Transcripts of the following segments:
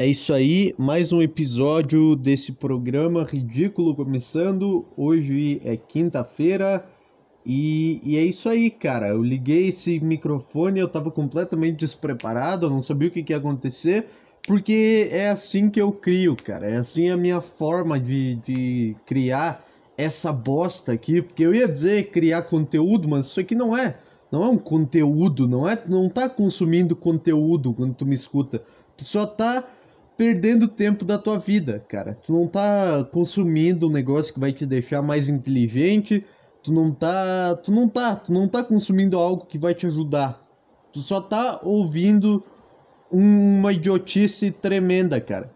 É isso aí, mais um episódio desse programa ridículo começando. Hoje é quinta-feira e, e, é isso aí, cara. Eu liguei esse microfone, eu tava completamente despreparado, eu não sabia o que, que ia acontecer, porque é assim que eu crio, cara. É assim a minha forma de, de criar essa bosta aqui, porque eu ia dizer criar conteúdo, mas isso aqui não é. Não é um conteúdo, não é, não tá consumindo conteúdo quando tu me escuta. Tu só tá perdendo tempo da tua vida, cara. Tu não tá consumindo um negócio que vai te deixar mais inteligente, tu não tá, tu não tá, tu não tá consumindo algo que vai te ajudar. Tu só tá ouvindo uma idiotice tremenda, cara.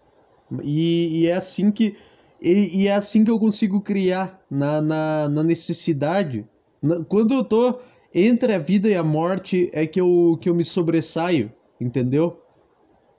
E, e é assim que e, e, é assim que eu consigo criar na, na, na necessidade. Na, quando eu tô entre a vida e a morte é que eu, que eu me sobressaio, entendeu?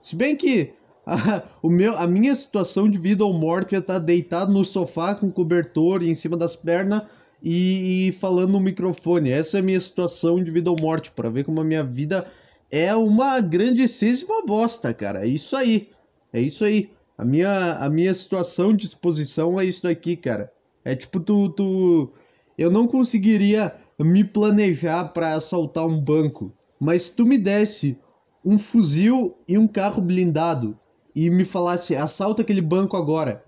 Se bem que a, o meu, a minha situação de vida ou morte é estar deitado no sofá com cobertor em cima das pernas e, e, falando no microfone. Essa é a minha situação de vida ou morte, para ver como a minha vida é uma grandíssima bosta, cara. É isso aí. É isso aí. A minha, a minha situação de exposição é isso daqui, cara. É tipo, tu, tu. Eu não conseguiria me planejar para assaltar um banco, mas se tu me desse um fuzil e um carro blindado e me falasse assalta aquele banco agora,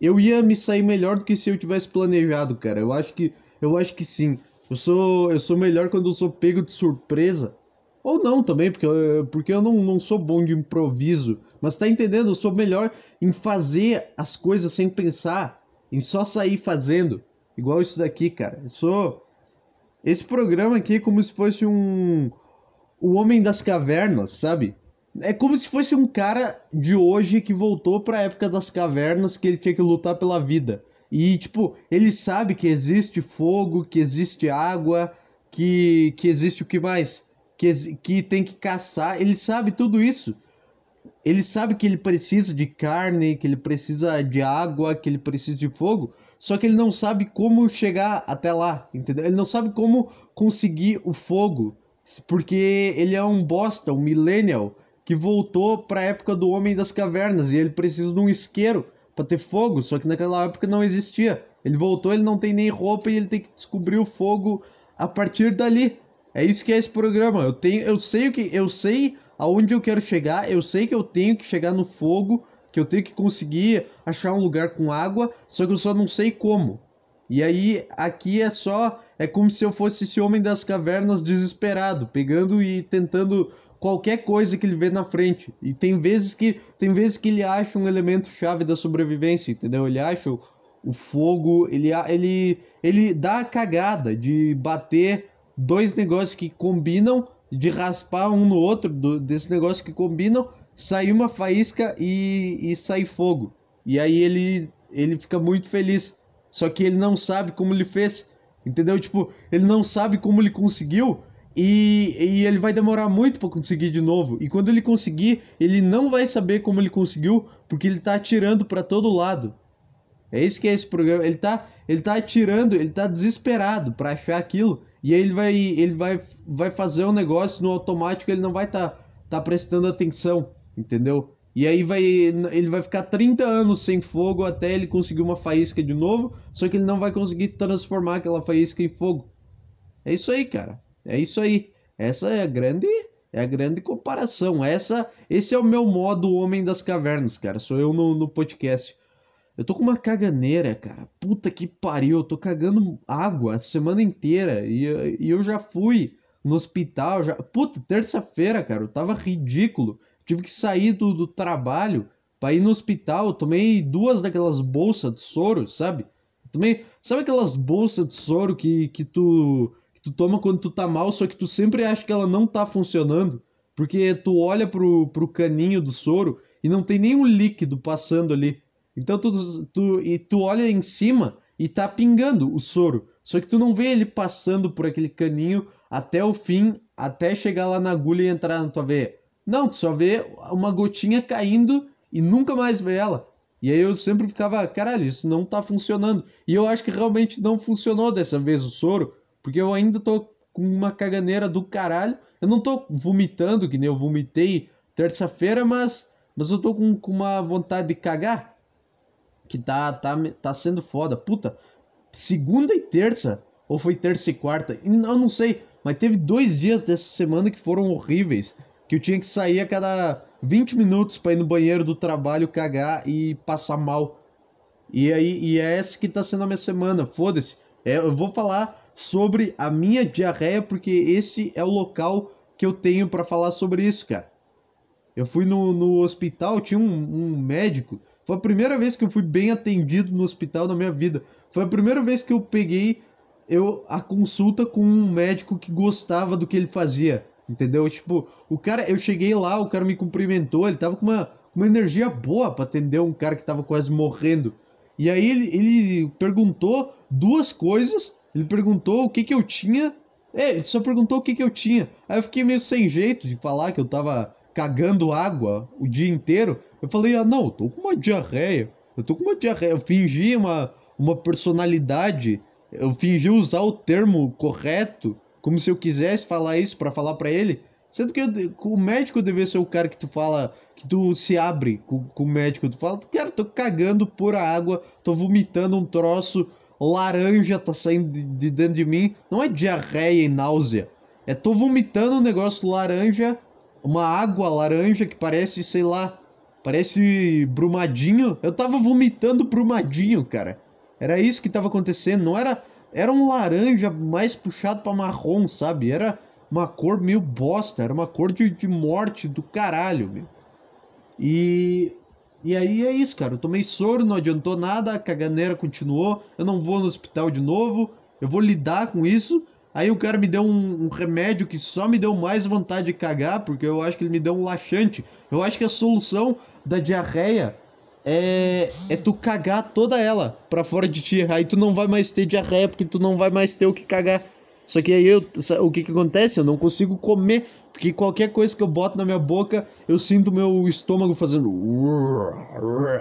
eu ia me sair melhor do que se eu tivesse planejado, cara. Eu acho que eu acho que sim. Eu sou eu sou melhor quando eu sou pego de surpresa. Ou não também, porque, eu, porque eu não, não sou bom de improviso. Mas tá entendendo? Eu sou melhor em fazer as coisas sem pensar, em só sair fazendo. Igual isso daqui, cara. Eu sou. Esse programa aqui é como se fosse um. O Homem das Cavernas, sabe? É como se fosse um cara de hoje que voltou para a época das cavernas que ele tinha que lutar pela vida. E, tipo, ele sabe que existe fogo, que existe água, que, que existe o que mais? Que, que tem que caçar. Ele sabe tudo isso. Ele sabe que ele precisa de carne, que ele precisa de água, que ele precisa de fogo. Só que ele não sabe como chegar até lá, entendeu? Ele não sabe como conseguir o fogo. Porque ele é um bosta, um millennial que voltou para a época do Homem das Cavernas e ele precisa de um isqueiro para ter fogo, só que naquela época não existia. Ele voltou, ele não tem nem roupa e ele tem que descobrir o fogo a partir dali. É isso que é esse programa. Eu tenho, eu sei o que, eu sei aonde eu quero chegar, eu sei que eu tenho que chegar no fogo, que eu tenho que conseguir achar um lugar com água, só que eu só não sei como. E aí aqui é só é como se eu fosse esse homem das cavernas desesperado, pegando e tentando qualquer coisa que ele vê na frente. E tem vezes que tem vezes que ele acha um elemento chave da sobrevivência, entendeu? Ele acha o, o fogo, ele ele ele dá a cagada de bater dois negócios que combinam, de raspar um no outro, do, desse negócio que combinam, sair uma faísca e, e sair fogo. E aí ele ele fica muito feliz. Só que ele não sabe como ele fez. Entendeu? Tipo, ele não sabe como ele conseguiu, e, e ele vai demorar muito para conseguir de novo. E quando ele conseguir, ele não vai saber como ele conseguiu, porque ele tá atirando para todo lado. É isso que é esse programa. Ele tá, ele tá atirando, ele tá desesperado para achar aquilo. E aí ele vai, ele vai, vai fazer um negócio no automático, ele não vai estar tá, tá prestando atenção, entendeu? E aí vai, ele vai ficar 30 anos sem fogo até ele conseguir uma faísca de novo, só que ele não vai conseguir transformar aquela faísca em fogo. É isso aí, cara. É isso aí. Essa é a grande é a grande comparação. Essa, esse é o meu modo Homem das Cavernas, cara. Sou eu no, no podcast. Eu tô com uma caganeira, cara. Puta que pariu. Eu tô cagando água a semana inteira. E, e eu já fui no hospital. Já... Puta, terça-feira, cara. Eu tava ridículo. Tive que sair do, do trabalho pra ir no hospital. Eu tomei duas daquelas bolsas de soro, sabe? Eu tomei. Sabe aquelas bolsas de soro que, que tu tu toma quando tu tá mal, só que tu sempre acha que ela não tá funcionando, porque tu olha pro, pro caninho do soro e não tem nenhum líquido passando ali. Então tu, tu, e tu olha em cima e tá pingando o soro, só que tu não vê ele passando por aquele caninho até o fim, até chegar lá na agulha e entrar na tua veia. Não, tu só vê uma gotinha caindo e nunca mais vê ela. E aí eu sempre ficava, caralho, isso não tá funcionando. E eu acho que realmente não funcionou dessa vez o soro, porque eu ainda tô com uma caganeira do caralho. Eu não tô vomitando, que nem eu vomitei terça-feira, mas, mas eu tô com, com uma vontade de cagar que tá, tá, tá sendo foda. Puta, segunda e terça, ou foi terça e quarta, eu não sei, mas teve dois dias dessa semana que foram horríveis, que eu tinha que sair a cada 20 minutos para ir no banheiro do trabalho cagar e passar mal. E aí, e é essa que tá sendo a minha semana, foda-se. É, eu vou falar sobre a minha diarreia porque esse é o local que eu tenho para falar sobre isso, cara. Eu fui no, no hospital, tinha um, um médico. Foi a primeira vez que eu fui bem atendido no hospital na minha vida. Foi a primeira vez que eu peguei eu a consulta com um médico que gostava do que ele fazia. Entendeu? Tipo, o cara, eu cheguei lá, o cara me cumprimentou, ele tava com uma, uma energia boa para atender um cara que tava quase morrendo. E aí ele, ele perguntou duas coisas. Ele perguntou o que que eu tinha. É, ele só perguntou o que que eu tinha. Aí eu fiquei meio sem jeito de falar que eu tava cagando água o dia inteiro. Eu falei, ah não, eu tô com uma diarreia. Eu tô com uma diarreia. Eu fingi uma, uma personalidade. Eu fingi usar o termo correto como se eu quisesse falar isso para falar para ele. Sendo que eu, o médico deveria ser o cara que tu fala, que tu se abre com, com o médico. Tu fala, cara, tô cagando pura água, tô vomitando um troço laranja, tá saindo de, de dentro de mim. Não é diarreia e náusea. É tô vomitando um negócio laranja, uma água laranja que parece, sei lá, parece brumadinho. Eu tava vomitando brumadinho, cara. Era isso que tava acontecendo, não era era um laranja mais puxado para marrom, sabe? Era uma cor meio bosta, era uma cor de, de morte do caralho, meu. E e aí é isso, cara. Eu tomei soro, não adiantou nada, a caganeira continuou. Eu não vou no hospital de novo. Eu vou lidar com isso. Aí o cara me deu um, um, remédio que só me deu mais vontade de cagar, porque eu acho que ele me deu um laxante. Eu acho que a solução da diarreia é, é tu cagar toda ela pra fora de ti. Aí tu não vai mais ter diarreia, porque tu não vai mais ter o que cagar. Só que aí eu, o que que acontece? Eu não consigo comer, porque qualquer coisa que eu boto na minha boca, eu sinto meu estômago fazendo.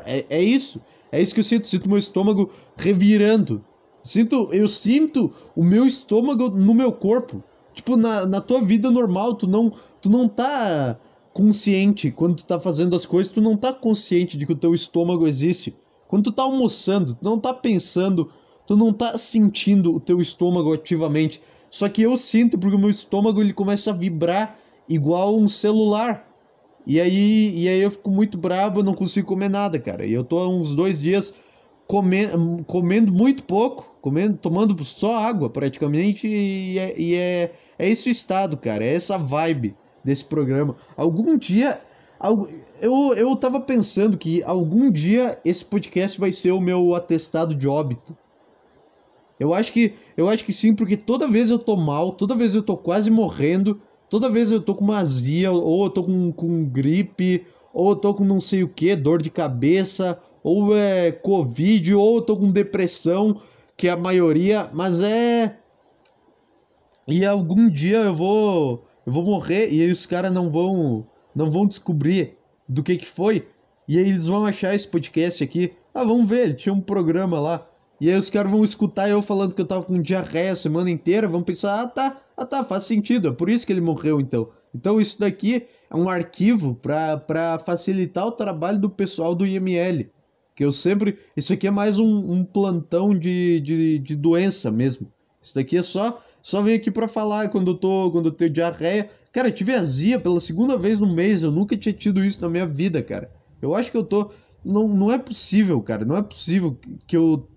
É, é isso. É isso que eu sinto. Sinto meu estômago revirando. Sinto, eu sinto o meu estômago no meu corpo. Tipo, na, na tua vida normal, tu não, tu não tá consciente quando tu tá fazendo as coisas, tu não tá consciente de que o teu estômago existe. Quando tu tá almoçando, tu não tá pensando, tu não tá sentindo o teu estômago ativamente. Só que eu sinto porque o meu estômago ele começa a vibrar igual um celular. E aí, e aí eu fico muito brabo, eu não consigo comer nada, cara. E eu tô há uns dois dias comendo, comendo muito pouco, comendo, tomando só água praticamente, e é, e é, é esse o estado, cara. É essa vibe desse programa. Algum dia. Eu, eu tava pensando que algum dia esse podcast vai ser o meu atestado de óbito. Eu acho que eu acho que sim, porque toda vez eu tô mal, toda vez eu tô quase morrendo, toda vez eu tô com uma azia, ou eu tô com, com gripe, ou eu tô com não sei o que, dor de cabeça, ou é covid, ou eu tô com depressão, que é a maioria, mas é. E algum dia eu vou eu vou morrer e aí os caras não vão não vão descobrir do que que foi. E aí eles vão achar esse podcast aqui. Ah, vamos ver, tinha um programa lá. E aí os caras vão escutar eu falando que eu tava com diarreia a semana inteira, vão pensar, ah tá, ah tá, faz sentido, é por isso que ele morreu então. Então isso daqui é um arquivo para facilitar o trabalho do pessoal do IML. Que eu sempre. Isso aqui é mais um, um plantão de, de, de doença mesmo. Isso daqui é só só venho aqui para falar quando eu tô, quando eu tenho diarreia. Cara, eu tive azia pela segunda vez no mês, eu nunca tinha tido isso na minha vida, cara. Eu acho que eu tô não, não é possível, cara, não é possível que eu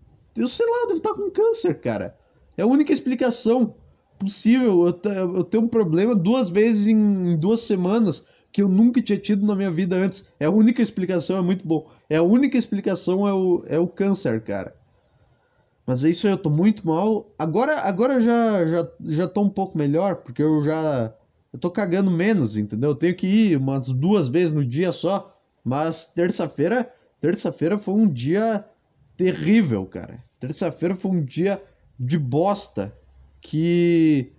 eu sei lá, eu devo estar com câncer, cara. É a única explicação possível. Eu, eu tenho um problema duas vezes em duas semanas que eu nunca tinha tido na minha vida antes. É a única explicação, é muito bom. É a única explicação é o, é o câncer, cara. Mas é isso aí, eu tô muito mal. Agora, agora já, já, já tô um pouco melhor, porque eu já. Eu tô cagando menos, entendeu? Eu tenho que ir umas duas vezes no dia só. Mas terça-feira. Terça-feira foi um dia terrível, cara. Terça-feira foi um dia de bosta. Que.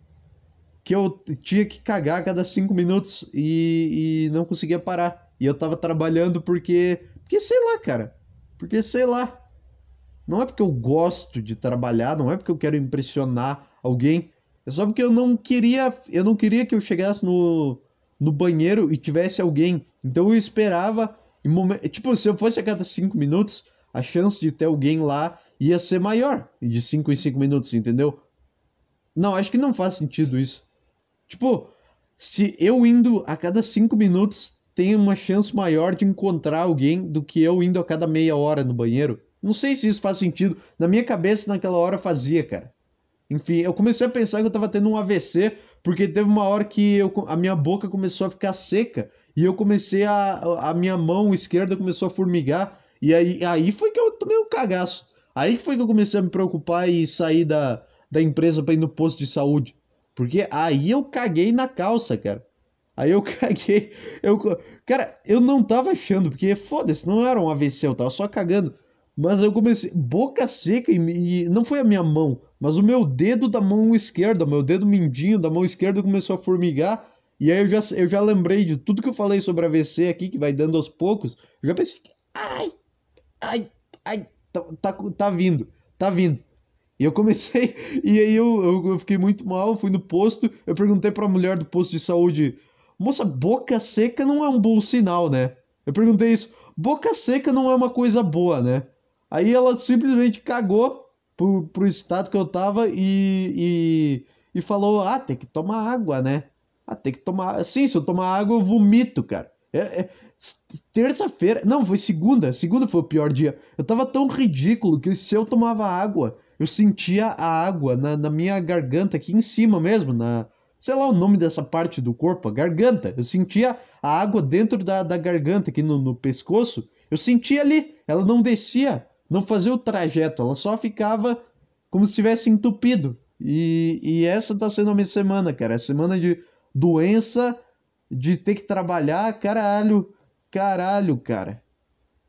Que eu tinha que cagar a cada cinco minutos e, e não conseguia parar. E eu tava trabalhando porque. Porque sei lá, cara. Porque sei lá. Não é porque eu gosto de trabalhar, não é porque eu quero impressionar alguém. É só porque eu não queria, eu não queria que eu chegasse no, no banheiro e tivesse alguém. Então eu esperava Em Tipo, se eu fosse a cada cinco minutos, a chance de ter alguém lá ia ser maior. De cinco em cinco minutos, entendeu? Não, acho que não faz sentido isso. Tipo, se eu indo a cada cinco minutos, tem uma chance maior de encontrar alguém do que eu indo a cada meia hora no banheiro. Não sei se isso faz sentido. Na minha cabeça, naquela hora, fazia, cara. Enfim, eu comecei a pensar que eu tava tendo um AVC, porque teve uma hora que eu, a minha boca começou a ficar seca e eu comecei a. A minha mão esquerda começou a formigar. E aí, aí foi que eu tomei um cagaço. Aí que foi que eu comecei a me preocupar e sair da, da empresa pra ir no posto de saúde. Porque aí eu caguei na calça, cara. Aí eu caguei. Eu, cara, eu não tava achando, porque foda-se, não era um AVC, eu tava só cagando. Mas eu comecei, boca seca, e, e não foi a minha mão, mas o meu dedo da mão esquerda, meu dedo mindinho da mão esquerda começou a formigar. E aí eu já, eu já lembrei de tudo que eu falei sobre AVC aqui, que vai dando aos poucos. Eu já pensei, ai, ai, ai, tá, tá, tá vindo, tá vindo. E eu comecei, e aí eu, eu, eu fiquei muito mal, fui no posto, eu perguntei pra mulher do posto de saúde, moça, boca seca não é um bom sinal, né? Eu perguntei isso, boca seca não é uma coisa boa, né? Aí ela simplesmente cagou pro, pro estado que eu tava e, e, e falou, ah, tem que tomar água, né? Ah, tem que tomar. Sim, se eu tomar água, eu vomito, cara. É, é... Terça-feira. Não, foi segunda. Segunda foi o pior dia. Eu tava tão ridículo que se eu tomava água, eu sentia a água na, na minha garganta, aqui em cima mesmo, na. Sei lá o nome dessa parte do corpo, a garganta. Eu sentia a água dentro da, da garganta, aqui no, no pescoço. Eu sentia ali. Ela não descia, não fazia o trajeto, ela só ficava como se tivesse entupido. E, e essa tá sendo a minha semana, cara. É semana de doença, de ter que trabalhar, caralho, caralho, cara.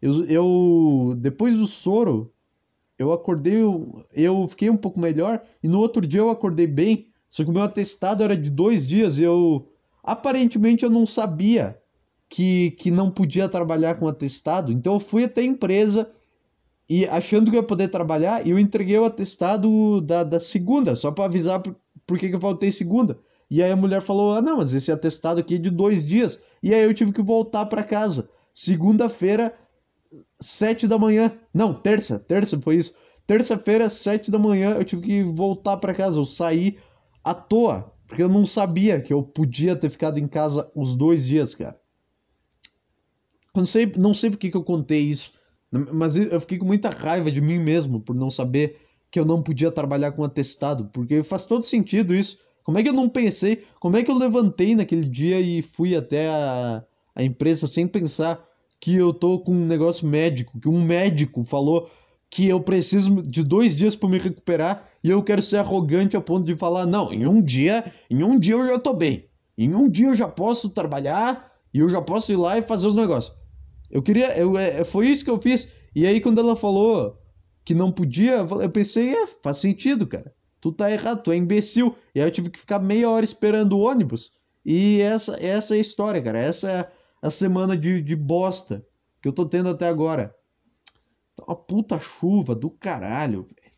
Eu, eu depois do soro, eu acordei, eu, eu fiquei um pouco melhor e no outro dia eu acordei bem. Só que o meu atestado era de dois dias e eu aparentemente eu não sabia que, que não podia trabalhar com atestado. Então eu fui até a empresa e achando que eu ia poder trabalhar, eu entreguei o atestado da, da segunda, só para avisar por, por que, que eu faltei segunda. E aí a mulher falou: Ah, não, mas esse atestado aqui é de dois dias. E aí eu tive que voltar para casa. Segunda-feira, sete da manhã. Não, terça, terça foi isso. Terça-feira, sete da manhã, eu tive que voltar para casa. Eu saí à toa, porque eu não sabia que eu podia ter ficado em casa os dois dias, cara. Não sei, não sei por que, que eu contei isso, mas eu fiquei com muita raiva de mim mesmo por não saber que eu não podia trabalhar com atestado, porque faz todo sentido isso. Como é que eu não pensei? Como é que eu levantei naquele dia e fui até a, a empresa sem pensar que eu tô com um negócio médico, que um médico falou que eu preciso de dois dias para me recuperar e eu quero ser arrogante a ponto de falar não, em um dia, em um dia eu já tô bem, em um dia eu já posso trabalhar e eu já posso ir lá e fazer os negócios. Eu queria, eu, é, foi isso que eu fiz. E aí quando ela falou que não podia, eu pensei, é, faz sentido, cara tu tá errado, tu é imbecil. E aí eu tive que ficar meia hora esperando o ônibus. E essa, essa é a história, cara. Essa é a semana de, de bosta que eu tô tendo até agora. Tá uma puta chuva do caralho, velho.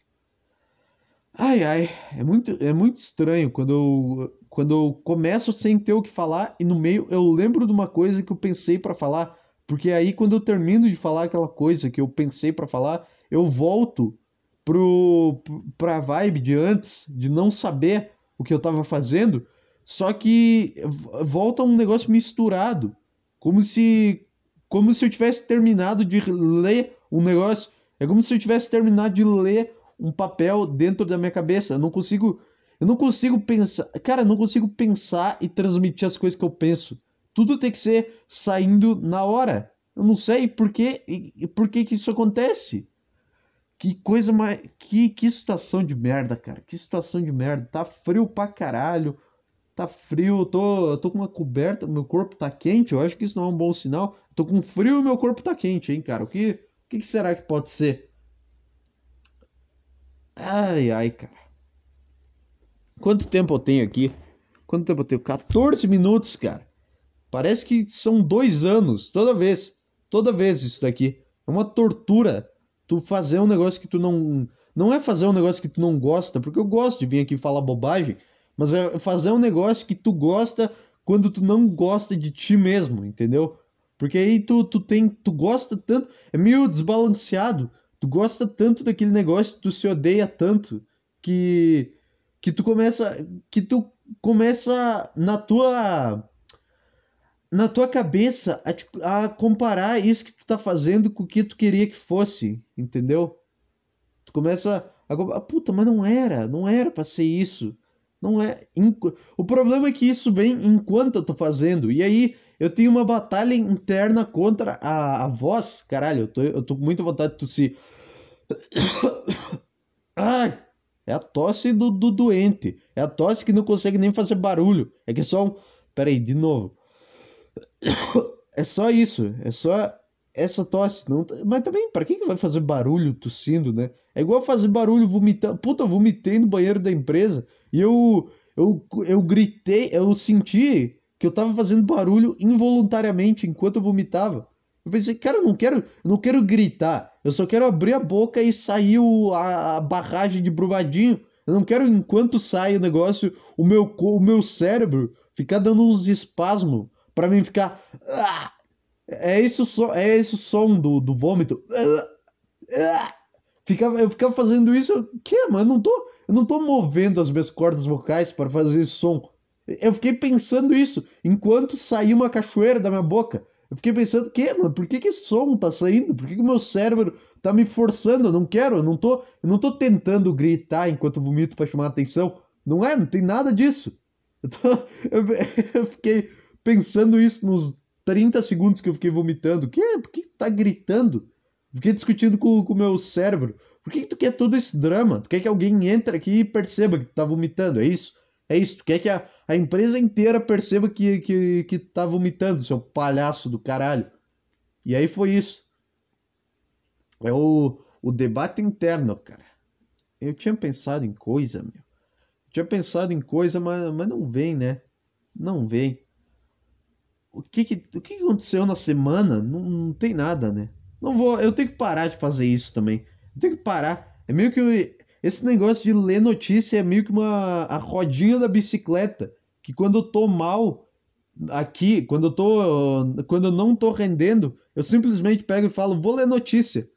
Ai, ai, é muito, é muito estranho quando eu, quando eu começo sem ter o que falar e no meio eu lembro de uma coisa que eu pensei para falar. Porque aí quando eu termino de falar aquela coisa que eu pensei para falar, eu volto pro, pra vibe de antes, de não saber o que eu tava fazendo, só que volta um negócio misturado, como se como se eu tivesse terminado de ler um negócio, é como se eu tivesse terminado de ler um papel dentro da minha cabeça. Eu não consigo eu não consigo pensar, cara, eu não consigo pensar e transmitir as coisas que eu penso. Tudo tem que ser saindo na hora. Eu não sei por que, por que, que isso acontece. Que coisa mais. Que, que situação de merda, cara. Que situação de merda. Tá frio pra caralho. Tá frio. Tô, tô com uma coberta. Meu corpo tá quente. Eu acho que isso não é um bom sinal. Tô com frio e meu corpo tá quente, hein, cara. O que, o que, que será que pode ser? Ai, ai, cara. Quanto tempo eu tenho aqui? Quanto tempo eu tenho? 14 minutos, cara. Parece que são dois anos. Toda vez. Toda vez isso daqui. É uma tortura tu fazer um negócio que tu não. Não é fazer um negócio que tu não gosta, porque eu gosto de vir aqui falar bobagem, mas é fazer um negócio que tu gosta quando tu não gosta de ti mesmo, entendeu? Porque aí tu, tu tem, tu gosta tanto, é meio desbalanceado. Tu gosta tanto daquele negócio, tu se odeia tanto que que tu começa que tu começa na tua na tua cabeça a, a comparar isso que tu tá fazendo com o que tu queria que fosse, entendeu? Tu começa a, puta, mas não era, não era para ser isso. Não é. O problema é que isso vem enquanto eu tô fazendo. E aí eu tenho uma batalha interna contra a, a voz. Caralho, eu tô, eu tô com muita vontade de tossir. Ai! É a tosse do, do doente. É a tosse que não consegue nem fazer barulho. É que é só um. Peraí, de novo. É só isso. É só essa tosse. Não... Mas também, para que, que vai fazer barulho tossindo, né? É igual fazer barulho vomitando. Puta, eu vomitei no banheiro da empresa e eu, eu, eu gritei, eu senti que eu tava fazendo barulho involuntariamente enquanto eu vomitava. Eu pensei, cara, eu não quero, não quero gritar. Eu só quero abrir a boca e sair o, a, a barragem de Brumadinho. Eu não quero, enquanto sai o negócio, o meu, o meu cérebro ficar dando uns espasmos para mim ficar. Ah! É esse o som, é esse som do, do vômito. Ah! Ah! Ficava, eu ficava fazendo isso. Que, mano? Eu não, tô, eu não tô movendo as minhas cordas vocais para fazer esse som. Eu fiquei pensando isso enquanto saía uma cachoeira da minha boca. Eu fiquei pensando, que, mano, por que, que esse som tá saindo? Por que, que o meu cérebro tá me forçando? Eu não quero, eu não tô, eu não tô tentando gritar enquanto vomito para chamar a atenção. Não é, não tem nada disso. Eu, tô, eu, eu, fiquei pensando isso nos 30 segundos que eu fiquei vomitando. Que, por que tá gritando? Fiquei discutindo com o meu cérebro. Por que, que tu quer todo esse drama? Tu quer que alguém entre aqui e perceba que tu tá vomitando? É isso? É isso? Tu quer que a, a empresa inteira perceba que, que, que tá vomitando, seu palhaço do caralho. E aí foi isso. É o, o debate interno, cara. Eu tinha pensado em coisa, meu. Eu tinha pensado em coisa, mas, mas não vem, né? Não vem. O que que, o que aconteceu na semana? Não, não tem nada, né? Não vou. Eu tenho que parar de fazer isso também. Eu tenho que parar. É meio que. Esse negócio de ler notícia é meio que uma a rodinha da bicicleta, que quando eu tô mal aqui, quando eu tô quando eu não tô rendendo, eu simplesmente pego e falo, vou ler notícia.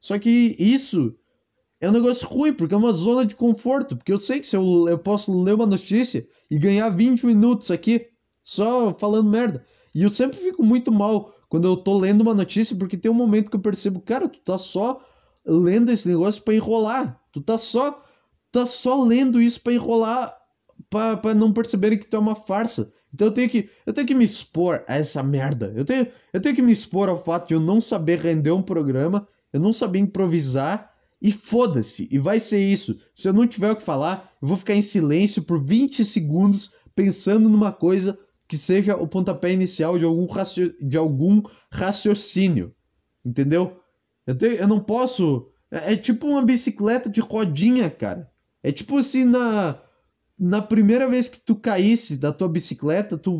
Só que isso é um negócio ruim, porque é uma zona de conforto, porque eu sei que se eu, eu posso ler uma notícia e ganhar 20 minutos aqui só falando merda. E eu sempre fico muito mal quando eu tô lendo uma notícia, porque tem um momento que eu percebo, cara, tu tá só lendo esse negócio para enrolar. Tu tá só tá só lendo isso para enrolar para não perceberem que tu é uma farsa. Então eu tenho que eu tenho que me expor a essa merda. Eu tenho eu tenho que me expor ao fato de eu não saber render um programa, eu não saber improvisar e foda-se. E vai ser isso. Se eu não tiver o que falar, eu vou ficar em silêncio por 20 segundos pensando numa coisa que seja o pontapé inicial de algum, raci de algum raciocínio. Entendeu? Eu, te, eu não posso. É, é, tipo uma bicicleta de rodinha, cara. É tipo assim na. Na primeira vez que tu caísse da tua bicicleta, tu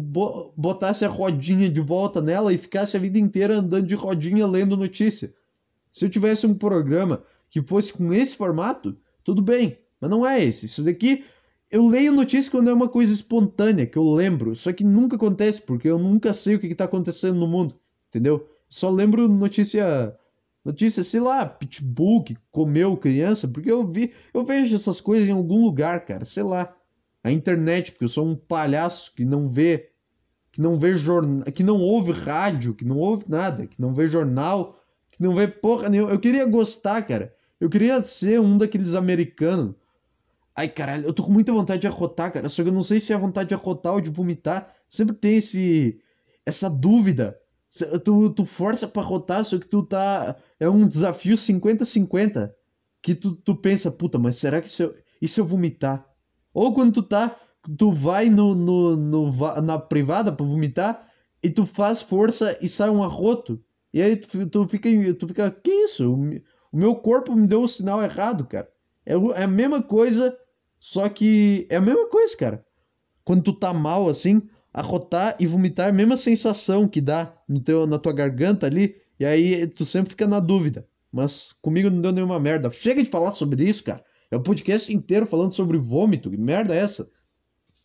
botasse a rodinha de volta nela e ficasse a vida inteira andando de rodinha lendo notícia. Se eu tivesse um programa que fosse com esse formato, tudo bem. Mas não é esse. Isso daqui eu leio notícia quando é uma coisa espontânea, que eu lembro. Só que nunca acontece, porque eu nunca sei o que, está acontecendo no mundo. Entendeu? Só lembro notícia Notícia, sei lá, pitbull que comeu criança, porque eu vi, eu vejo essas coisas em algum lugar, cara, sei lá. A internet, porque eu sou um palhaço que não vê, que não vê jornal, que não ouve rádio, que não ouve nada, que não vê jornal, que não vê porra nenhuma. Eu queria gostar, cara. Eu queria ser um daqueles americanos. Ai, caralho, eu tô com muita vontade de arrotar, cara. Só que eu não sei se é vontade de arrotar ou de vomitar. Sempre tem esse essa dúvida. Tu, tu força pra rotar, só que tu tá. É um desafio 50-50. Que tu, tu pensa, puta, mas será que se eu, e se eu vomitar? Ou quando tu tá. Tu vai no, no, no na privada pra vomitar e tu faz força e sai um arroto. E aí tu, tu fica. Tu fica. Que isso? O, o meu corpo me deu o um sinal errado, cara. É, é a mesma coisa, só que. É a mesma coisa, cara. Quando tu tá mal assim, arrotar e vomitar é a mesma sensação que dá no teu, na tua garganta ali, e aí tu sempre fica na dúvida. Mas comigo não deu nenhuma merda. Chega de falar sobre isso, cara. É o podcast inteiro falando sobre vômito. Que merda é essa?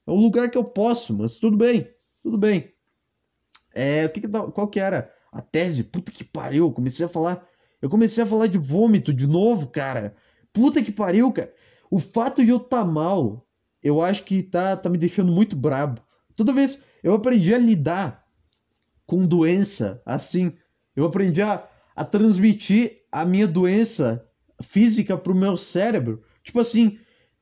É um lugar que eu posso, mas tudo bem. Tudo bem. É, o que, que qual que era a tese, puta que pariu, comecei a falar. Eu comecei a falar de vômito de novo, cara. Puta que pariu, cara. O fato de eu estar tá mal, eu acho que tá, tá me deixando muito brabo. Toda vez eu aprendi a lidar com doença assim. Eu aprendi a, a transmitir a minha doença física pro meu cérebro. Tipo assim,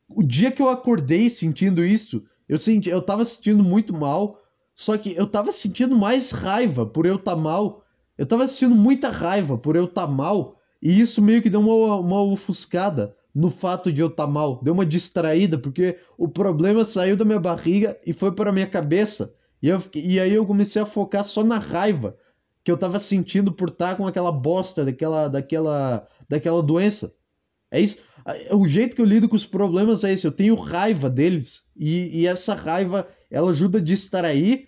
o dia que eu acordei sentindo isso, eu senti, eu tava sentindo muito mal, só que eu tava sentindo mais raiva por eu estar tá mal. Eu tava sentindo muita raiva por eu estar tá mal, e isso meio que deu uma, uma ofuscada no fato de eu estar tá mal, deu uma distraída, porque o problema saiu da minha barriga e foi para minha cabeça. E, eu, e aí eu comecei a focar só na raiva que eu tava sentindo por estar com aquela bosta daquela, daquela, daquela doença. É isso. O jeito que eu lido com os problemas é esse. Eu tenho raiva deles. E, e essa raiva, ela ajuda a distrair.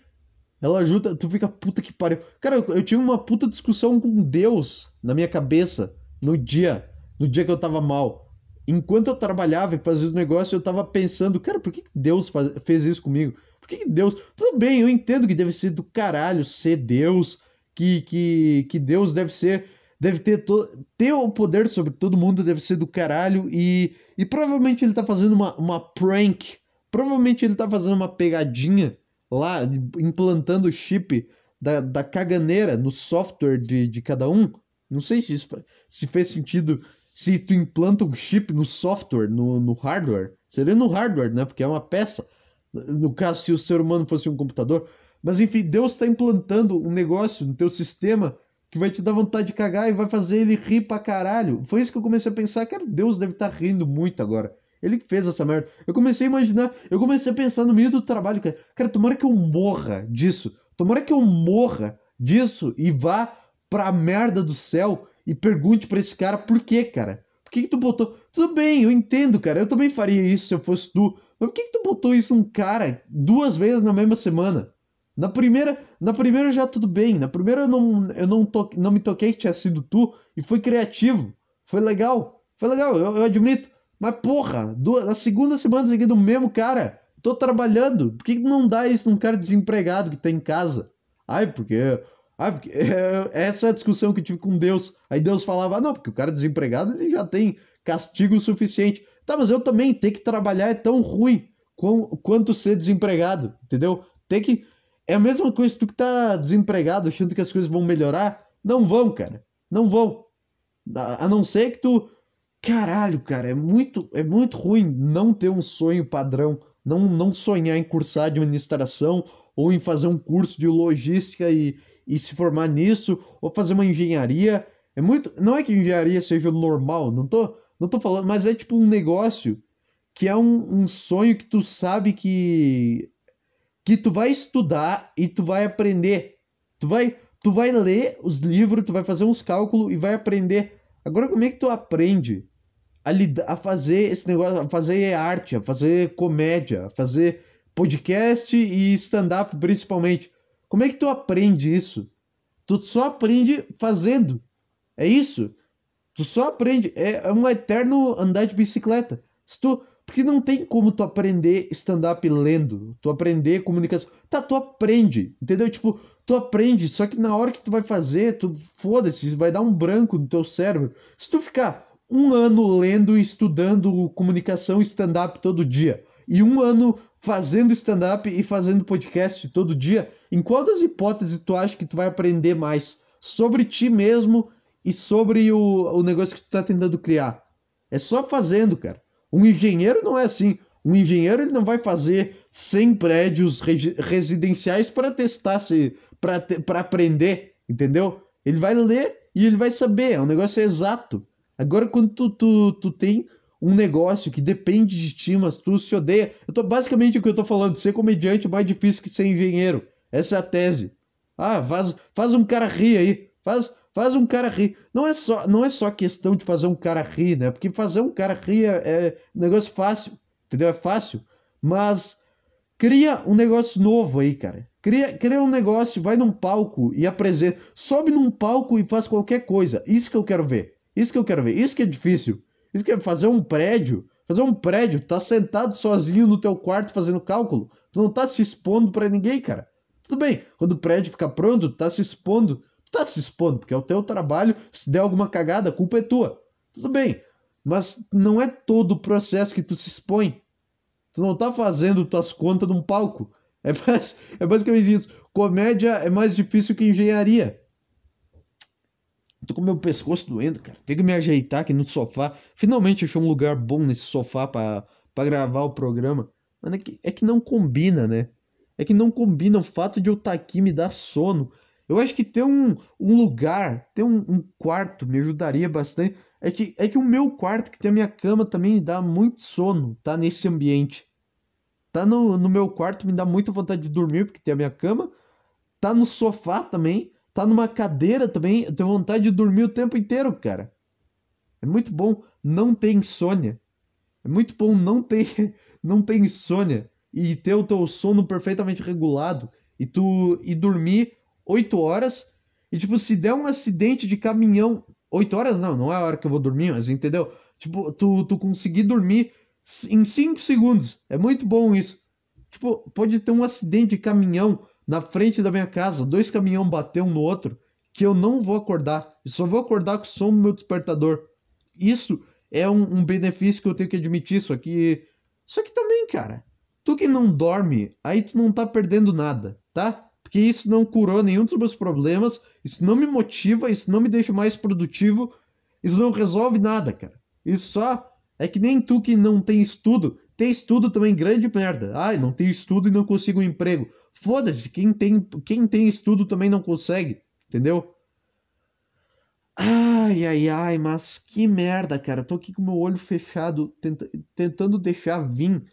Ela ajuda. Tu fica puta que pariu. Cara, eu, eu tive uma puta discussão com Deus na minha cabeça no dia. No dia que eu tava mal. Enquanto eu trabalhava e fazia os negócios, eu tava pensando, cara, por que Deus faz, fez isso comigo? Por que Deus. Tudo bem, eu entendo que deve ser do caralho ser Deus. Que, que, que Deus deve ser deve ter, to... ter o poder sobre todo mundo, deve ser do caralho. E, e provavelmente ele tá fazendo uma, uma prank. Provavelmente ele tá fazendo uma pegadinha lá, implantando o chip da, da caganeira no software de, de cada um. Não sei se, isso, se fez sentido se tu implanta um chip no software, no, no hardware. Seria no hardware, né? Porque é uma peça. No caso, se o ser humano fosse um computador. Mas enfim, Deus está implantando um negócio no teu sistema que vai te dar vontade de cagar e vai fazer ele rir pra caralho. Foi isso que eu comecei a pensar, cara, Deus deve estar tá rindo muito agora. Ele que fez essa merda. Eu comecei a imaginar, eu comecei a pensar no meio do trabalho, cara, cara tomara que eu morra disso. Tomara que eu morra disso e vá pra merda do céu e pergunte pra esse cara por quê, cara? Por que, que tu botou. Tudo bem, eu entendo, cara. Eu também faria isso se eu fosse tu. Mas por que, que tu botou isso num cara duas vezes na mesma semana? Na primeira, na primeira já tudo bem. Na primeira eu não, eu não, to, não me toquei que tinha sido tu e foi criativo. Foi legal. Foi legal, eu, eu admito. Mas porra, duas, na segunda semana seguida o mesmo cara. Tô trabalhando. Por que não dá isso num cara desempregado que tá em casa? Ai, porque. Ai, porque é, essa é a discussão que eu tive com Deus. Aí Deus falava, ah, não, porque o cara desempregado ele já tem castigo suficiente. Tá, mas eu também ter que trabalhar é tão ruim quanto ser desempregado, entendeu? Tem que é a mesma coisa tu que tá desempregado achando que as coisas vão melhorar. Não vão, cara. Não vão. A não ser que tu. Caralho, cara, é muito, é muito ruim não ter um sonho padrão. Não, não sonhar em cursar administração ou em fazer um curso de logística e, e se formar nisso, ou fazer uma engenharia. É muito. Não é que engenharia seja normal, não tô, não tô falando, mas é tipo um negócio que é um, um sonho que tu sabe que que tu vai estudar e tu vai aprender. Tu vai, tu vai ler os livros, tu vai fazer uns cálculos e vai aprender. Agora, como é que tu aprende a, lidar, a fazer esse negócio, a fazer arte, a fazer comédia, a fazer podcast e stand-up principalmente? Como é que tu aprende isso? Tu só aprende fazendo. É isso. Tu só aprende. É, é um eterno andar de bicicleta. Se tu, porque não tem como tu aprender stand-up lendo, tu aprender comunicação. Tá, tu aprende, entendeu? Tipo, tu aprende, só que na hora que tu vai fazer, tu foda-se, vai dar um branco no teu cérebro. Se tu ficar um ano lendo e estudando comunicação stand-up todo dia, e um ano fazendo stand-up e fazendo podcast todo dia, em qual das hipóteses tu acha que tu vai aprender mais sobre ti mesmo e sobre o, o negócio que tu tá tentando criar? É só fazendo, cara. Um engenheiro não é assim. Um engenheiro ele não vai fazer 100 prédios residenciais para testar, se para aprender, entendeu? Ele vai ler e ele vai saber, é um negócio exato. Agora, quando tu, tu, tu tem um negócio que depende de ti, mas tu se odeia. Eu tô, basicamente o que eu tô falando, ser comediante é mais difícil que ser engenheiro. Essa é a tese. Ah, faz, faz um cara rir aí. Faz, Faz um cara rir. Não é só, não é só questão de fazer um cara rir, né? Porque fazer um cara rir é, é um negócio fácil, entendeu? É fácil. Mas cria um negócio novo aí, cara. Cria, cria um negócio, vai num palco e apresenta. Sobe num palco e faz qualquer coisa. Isso que eu quero ver. Isso que eu quero ver. Isso que é difícil. Isso que é fazer um prédio. Fazer um prédio, tá sentado sozinho no teu quarto fazendo cálculo. Tu não tá se expondo para ninguém, cara. Tudo bem, quando o prédio ficar pronto, tá se expondo Tu tá se expondo, porque é o teu trabalho. Se der alguma cagada, a culpa é tua. Tudo bem. Mas não é todo o processo que tu se expõe. Tu não tá fazendo tuas contas num palco. É, é basicamente isso. Comédia é mais difícil que engenharia. Tô com meu pescoço doendo, cara. Tenho que me ajeitar aqui no sofá. Finalmente achei um lugar bom nesse sofá para gravar o programa. Mas é que, é que não combina, né? É que não combina o fato de eu estar tá aqui me dar sono. Eu acho que ter um, um lugar, ter um, um, quarto me ajudaria bastante. É que, é que o meu quarto, que tem a minha cama, também me dá muito sono, tá? Nesse ambiente. Tá no, no meu quarto, me dá muita vontade de dormir, porque tem a minha cama. Tá no sofá também. Tá numa cadeira também. Eu tenho vontade de dormir o tempo inteiro, cara. É muito bom não ter insônia. É muito bom não ter, não ter insônia e ter o teu sono perfeitamente regulado e tu e dormir 8 horas e tipo se der um acidente de caminhão, 8 horas não, não é a hora que eu vou dormir, mas entendeu? Tipo, tu, tu conseguir dormir em 5 segundos. É muito bom isso. Tipo, pode ter um acidente de caminhão na frente da minha casa, dois caminhão bater um no outro, que eu não vou acordar. Eu só vou acordar com o som do meu despertador. Isso é um, um benefício que eu tenho que admitir. Só que. Só que também, cara. Tu que não dorme, aí tu não tá perdendo nada, tá? Porque isso não curou nenhum dos meus problemas, isso não me motiva, isso não me deixa mais produtivo, isso não resolve nada, cara. Isso só é que nem tu que não tem estudo, tem estudo também grande merda. Ai, não tenho estudo e não consigo um emprego. Foda-se, quem tem, quem tem estudo também não consegue, entendeu? Ai, ai, ai, mas que merda, cara. tô aqui com meu olho fechado, tenta, tentando deixar vir.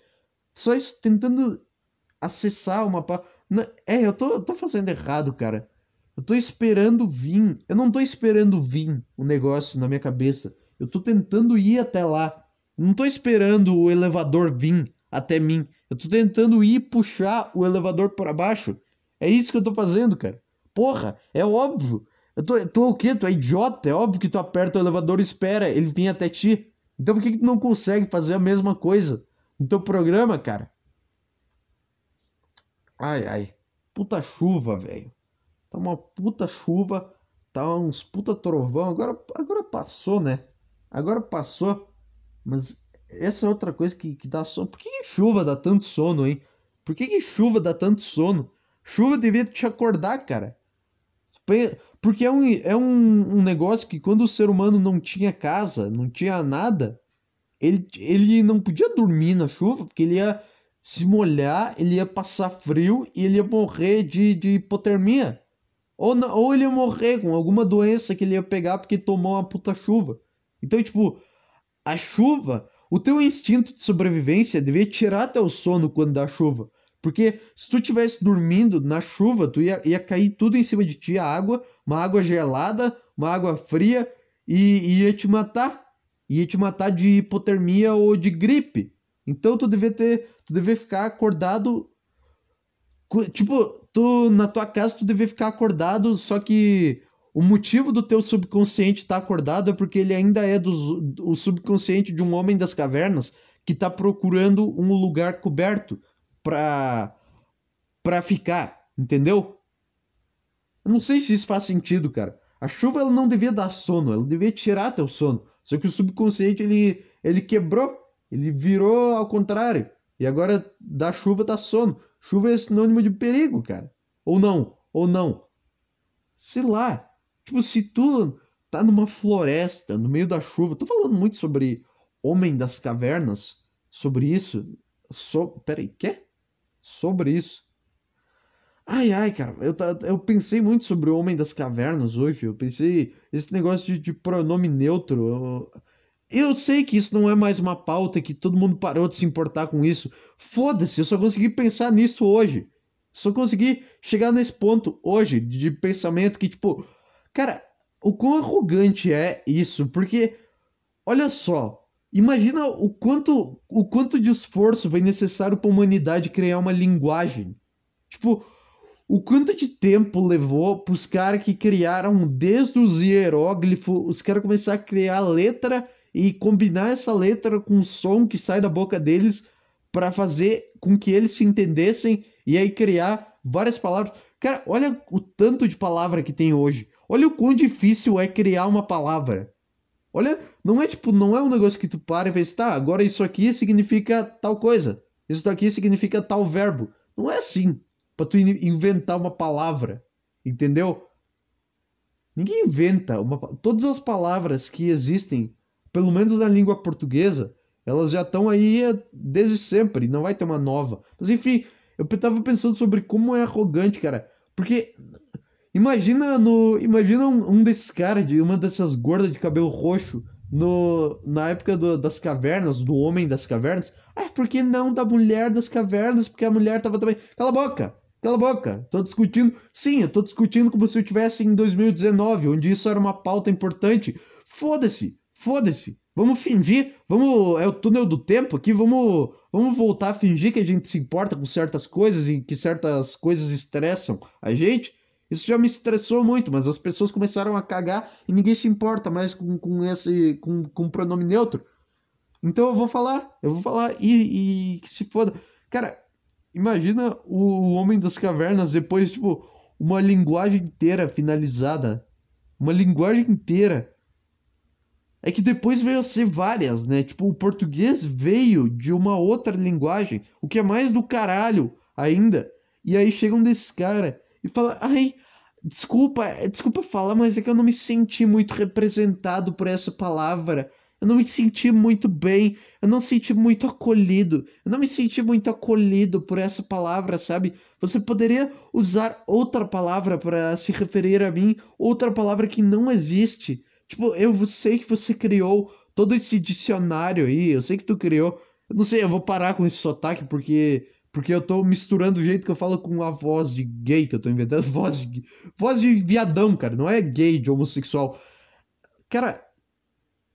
Só isso, tentando acessar uma. É, eu tô, tô fazendo errado, cara. Eu tô esperando vir. Eu não tô esperando vir o negócio na minha cabeça. Eu tô tentando ir até lá. Não tô esperando o elevador vir até mim. Eu tô tentando ir puxar o elevador para baixo. É isso que eu tô fazendo, cara. Porra, é óbvio. Eu tô, tô o quê? Tu é idiota? É óbvio que tu aperta o elevador e espera ele vir até ti. Então por que, que tu não consegue fazer a mesma coisa no teu programa, cara? Ai, ai. Puta chuva, velho. Tá uma puta chuva. Tá uns puta trovão. Agora, agora passou, né? Agora passou. Mas essa é outra coisa que, que dá sono. Por que, que chuva dá tanto sono, hein? Por que, que chuva dá tanto sono? Chuva devia te acordar, cara. Porque é, um, é um, um negócio que quando o ser humano não tinha casa, não tinha nada, ele, ele não podia dormir na chuva, porque ele ia se molhar, ele ia passar frio e ele ia morrer de, de hipotermia. Ou, ou ele ia morrer com alguma doença que ele ia pegar porque tomou uma puta chuva. Então, tipo, a chuva o teu instinto de sobrevivência devia tirar teu sono quando dá chuva. Porque se tu tivesse dormindo na chuva, tu ia, ia cair tudo em cima de ti, a água, uma água gelada, uma água fria, e, e ia te matar. Ia te matar de hipotermia ou de gripe. Então tu devia ter. Tu devia ficar acordado. Tipo, tu na tua casa tu devia ficar acordado, só que o motivo do teu subconsciente estar tá acordado é porque ele ainda é do, o subconsciente de um homem das cavernas que está procurando um lugar coberto para para ficar, entendeu? Eu não sei se isso faz sentido, cara. A chuva ela não devia dar sono, ela devia tirar teu sono. Só que o subconsciente ele ele quebrou, ele virou ao contrário. E agora da chuva dá sono. Chuva é sinônimo de perigo, cara. Ou não, ou não. Sei lá. Tipo, se tu tá numa floresta, no meio da chuva, tô falando muito sobre Homem das Cavernas, sobre isso. So... Peraí, quê? Sobre isso. Ai, ai, cara, eu, eu pensei muito sobre o Homem das Cavernas hoje. Eu pensei, esse negócio de, de pronome neutro. Eu, eu sei que isso não é mais uma pauta, que todo mundo parou de se importar com isso. Foda-se, eu só consegui pensar nisso hoje. Só consegui chegar nesse ponto hoje de, de pensamento que, tipo, Cara, o quão arrogante é isso? Porque, olha só, imagina o quanto, o quanto de esforço foi necessário para a humanidade criar uma linguagem. Tipo, o quanto de tempo levou para os caras que criaram desde os hieróglifos, os caras começaram a criar letra e combinar essa letra com o som que sai da boca deles para fazer com que eles se entendessem e aí criar várias palavras. Cara, olha o tanto de palavra que tem hoje. Olha o quão difícil é criar uma palavra. Olha, não é tipo, não é um negócio que tu para e pensa, tá, agora isso aqui significa tal coisa. Isso daqui significa tal verbo. Não é assim. Pra tu inventar uma palavra. Entendeu? Ninguém inventa uma. Todas as palavras que existem, pelo menos na língua portuguesa, elas já estão aí desde sempre. Não vai ter uma nova. Mas enfim, eu tava pensando sobre como é arrogante, cara. Porque imagina no, imagina um, um desses caras de uma dessas gordas de cabelo roxo no, na época do, das cavernas, do homem das cavernas. Ah, por que não da mulher das cavernas? Porque a mulher tava também. Cala a boca! Cala a boca! Tô discutindo. Sim, eu tô discutindo como se eu tivesse em 2019, onde isso era uma pauta importante. Foda-se! Foda-se! Vamos fingir, vamos. É o túnel do tempo aqui, vamos, vamos voltar a fingir que a gente se importa com certas coisas e que certas coisas estressam a gente. Isso já me estressou muito, mas as pessoas começaram a cagar e ninguém se importa mais com, com esse. com, com pronome neutro. Então eu vou falar, eu vou falar e, e que se foda. Cara, imagina o, Homem das Cavernas depois, tipo, uma linguagem inteira finalizada. Uma linguagem inteira é que depois veio a ser várias, né? Tipo, o português veio de uma outra linguagem, o que é mais do caralho ainda. E aí chega um desses caras e fala: ai, desculpa, desculpa falar, mas é que eu não me senti muito representado por essa palavra. Eu não me senti muito bem, eu não senti muito acolhido, eu não me senti muito acolhido por essa palavra, sabe? Você poderia usar outra palavra para se referir a mim, outra palavra que não existe. Tipo, eu sei que você criou todo esse dicionário aí, eu sei que tu criou. Eu não sei, eu vou parar com esse sotaque porque porque eu tô misturando o jeito que eu falo com a voz de gay que eu tô inventando, voz de voz de viadão, cara, não é gay, de homossexual. Cara,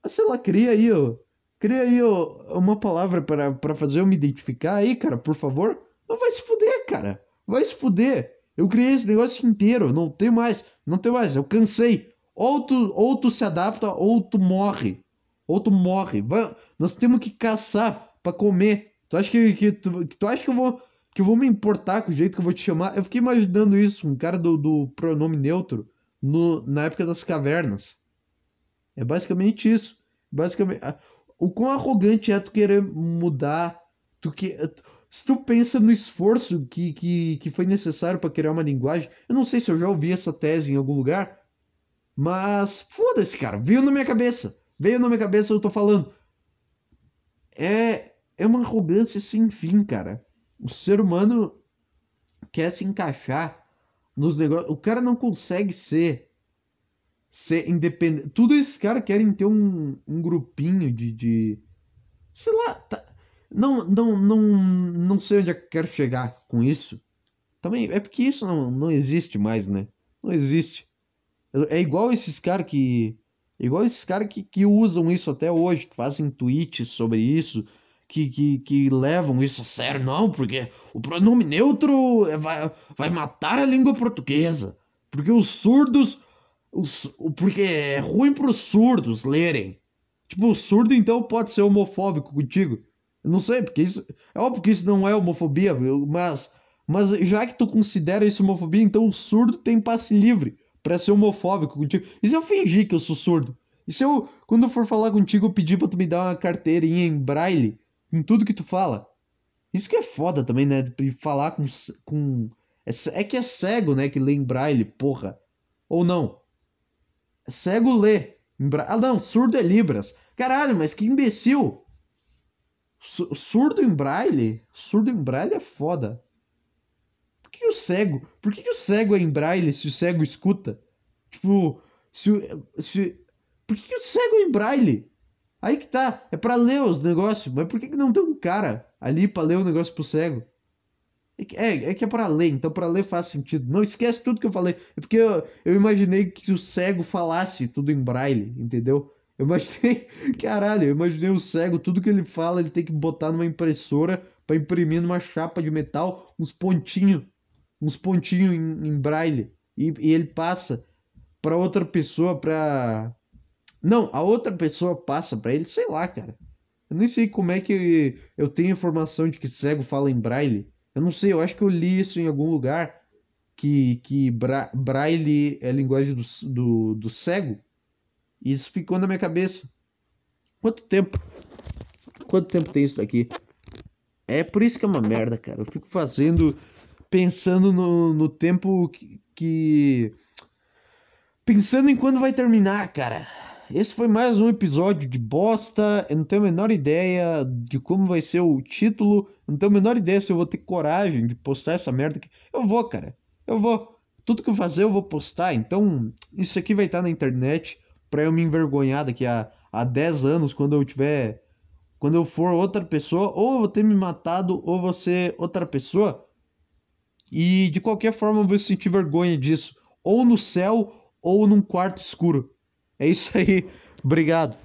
sei lá, cria aí, ó. Cria aí ó, uma palavra para fazer eu me identificar aí, cara, por favor. Não vai se fuder, cara. Vai se fuder. Eu criei esse negócio inteiro, não tem mais, não tem mais, eu cansei. Ou tu, se adapta, ou tu morre. Ou tu morre. Vai, nós temos que caçar para comer. Tu acha que, que, tu, tu acha que eu vou que eu vou me importar com o jeito que eu vou te chamar? Eu fiquei imaginando isso, um cara do, do pronome neutro no, na época das cavernas. É basicamente isso. Basicamente, o quão arrogante é tu querer mudar, tu que se tu pensa no esforço que, que, que foi necessário para criar uma linguagem, eu não sei se eu já ouvi essa tese em algum lugar, mas foda-se, cara. Veio na minha cabeça. Veio na minha cabeça, eu tô falando. É, é uma arrogância sem fim, cara. O ser humano quer se encaixar nos negócios. O cara não consegue ser ser independente. Tudo esses caras querem ter um, um grupinho de, de. Sei lá. Tá... Não, não, não, não sei onde é que eu quero chegar com isso. Também é porque isso não, não existe mais, né? Não existe. É igual esses caras que. Igual esses caras que, que usam isso até hoje, que fazem tweets sobre isso, que, que, que levam isso a sério. Não, porque o pronome neutro vai, vai matar a língua portuguesa. Porque os surdos. Os, porque é ruim para os surdos lerem. Tipo, o surdo então pode ser homofóbico contigo. Eu não sei, porque isso. É óbvio que isso não é homofobia, mas. Mas já que tu considera isso homofobia, então o surdo tem passe livre para ser homofóbico contigo. E se eu fingir que eu sou surdo? E se eu, quando eu for falar contigo, eu pedir pra tu me dar uma carteirinha em braille em tudo que tu fala? Isso que é foda também, né? De falar com. com... É, é que é cego, né? Que lê em braille, porra. Ou não? Cego lê. Em bra... Ah, não, surdo é Libras. Caralho, mas que imbecil! Surdo em braille? Surdo em braille é foda que o cego? Por que, o cego é em braille se o cego escuta? Tipo, se, se por que o cego é em braille? Aí que tá, é para ler os negócios, mas por que, que não tem um cara ali para ler o negócio pro cego? É que é, é, é para ler, então para ler faz sentido. Não esquece tudo que eu falei. É porque eu, eu imaginei que o cego falasse tudo em braille, entendeu? Eu imaginei, caralho, eu imaginei o cego, tudo que ele fala, ele tem que botar numa impressora para imprimir numa chapa de metal uns pontinhos uns pontinhos em, em braille e, e ele passa para outra pessoa para não, a outra pessoa passa para ele, sei lá, cara. Eu nem sei como é que eu tenho informação de que cego fala em braille. Eu não sei, eu acho que eu li isso em algum lugar que, que bra braille é linguagem do, do, do cego. Isso ficou na minha cabeça. Quanto tempo? Quanto tempo tem isso daqui? É por isso que é uma merda, cara. Eu fico fazendo, pensando no, no tempo que, que. Pensando em quando vai terminar, cara. Esse foi mais um episódio de bosta. Eu não tenho a menor ideia de como vai ser o título. Não tenho a menor ideia se eu vou ter coragem de postar essa merda aqui. Eu vou, cara. Eu vou. Tudo que eu fazer eu vou postar. Então, isso aqui vai estar na internet pra eu me envergonhar daqui a, a 10 anos, quando eu tiver. Quando eu for outra pessoa, ou eu vou ter me matado, ou ser outra pessoa. E de qualquer forma eu vou sentir vergonha disso. Ou no céu, ou num quarto escuro. É isso aí. Obrigado.